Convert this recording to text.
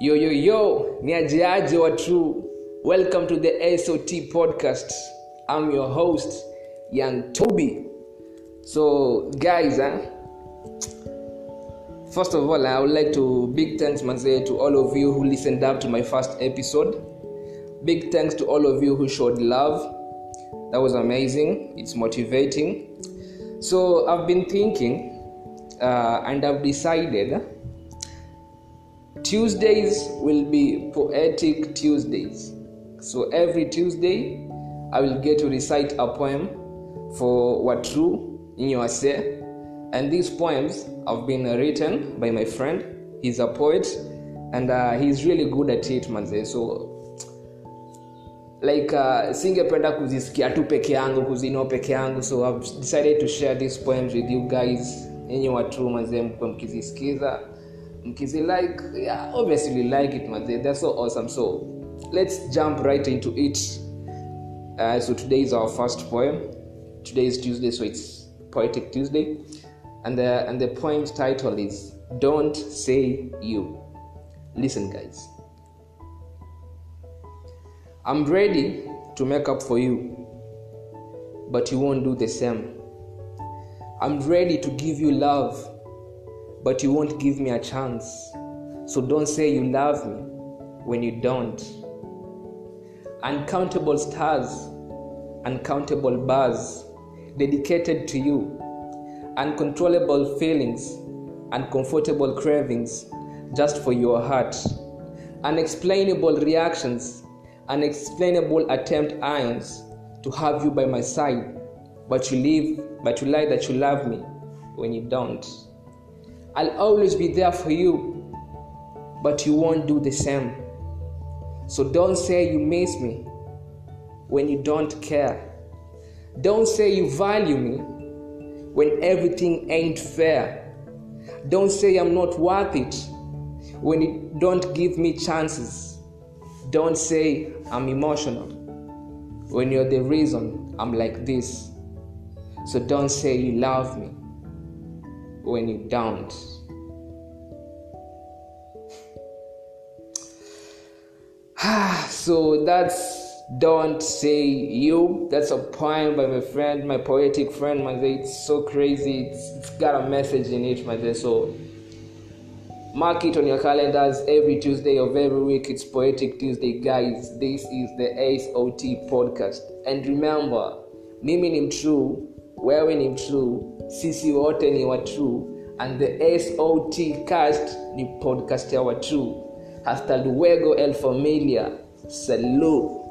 Yo, yo, yo, ni ajeaje wa true. Welcome to the SOT podcast. I'm your host, Young Toby. So, guys, huh? first of all, I would like to big thanks, Manze, to all of you who listened up to my first episode. Big thanks to all of you who showed love. That was amazing. It's motivating. So, I've been thinking uh, and I've decided Tuesdays will be poetic Tuesdays. So every Tuesday, I will get to recite a poem for Watru Inyoase. And these poems have been written by my friend. He's a poet and uh, he's really good at it, manze. So like uh, singependa kuzisikia tu peke yangu kuzinao peke yangu so I've decided to share these poems with you guys yenye watu mazee mkuwa mkizisikiza mkizi like yeah, obviously like it mazee they're so awesome. So let's jump right into it. Uh, so today is our first poem. Today is tuesday so it's poetic tuesday. And the, and the poem's title is don't say you. Listen guys. I'm ready to make up for you but you won't do the same. I'm ready to give you love, but you won't give me a chance. So don't say you love me when you don't. Uncountable stars, uncountable bars dedicated to you, uncontrollable feelings, uncomfortable cravings just for your heart, unexplainable reactions, unexplainable attempt ions to have you by my side, but you leave but you lie that you love me when you don't. I'll always be there for you, but you won't do the same. So don't say you miss me when you don't care. Don't say you value me when everything ain't fair. Don't say I'm not worth it when you don't give me chances. Don't say I'm emotional when you're the reason I'm like this. So don't say you love me when you don't. so that's Don't Say You. That's a poem by my friend, my poetic friend, my dear. It's so crazy. It's, it's got a message in it, my So mark it on your calendars every Tuesday of every week. It's Poetic Tuesday, guys. This is the SOT podcast. And remember, mimi ni mtrue wewe ni mtrue sisi wote ni watrue and the sot cast ni podcast ya watrue hasta luego el familia. Salute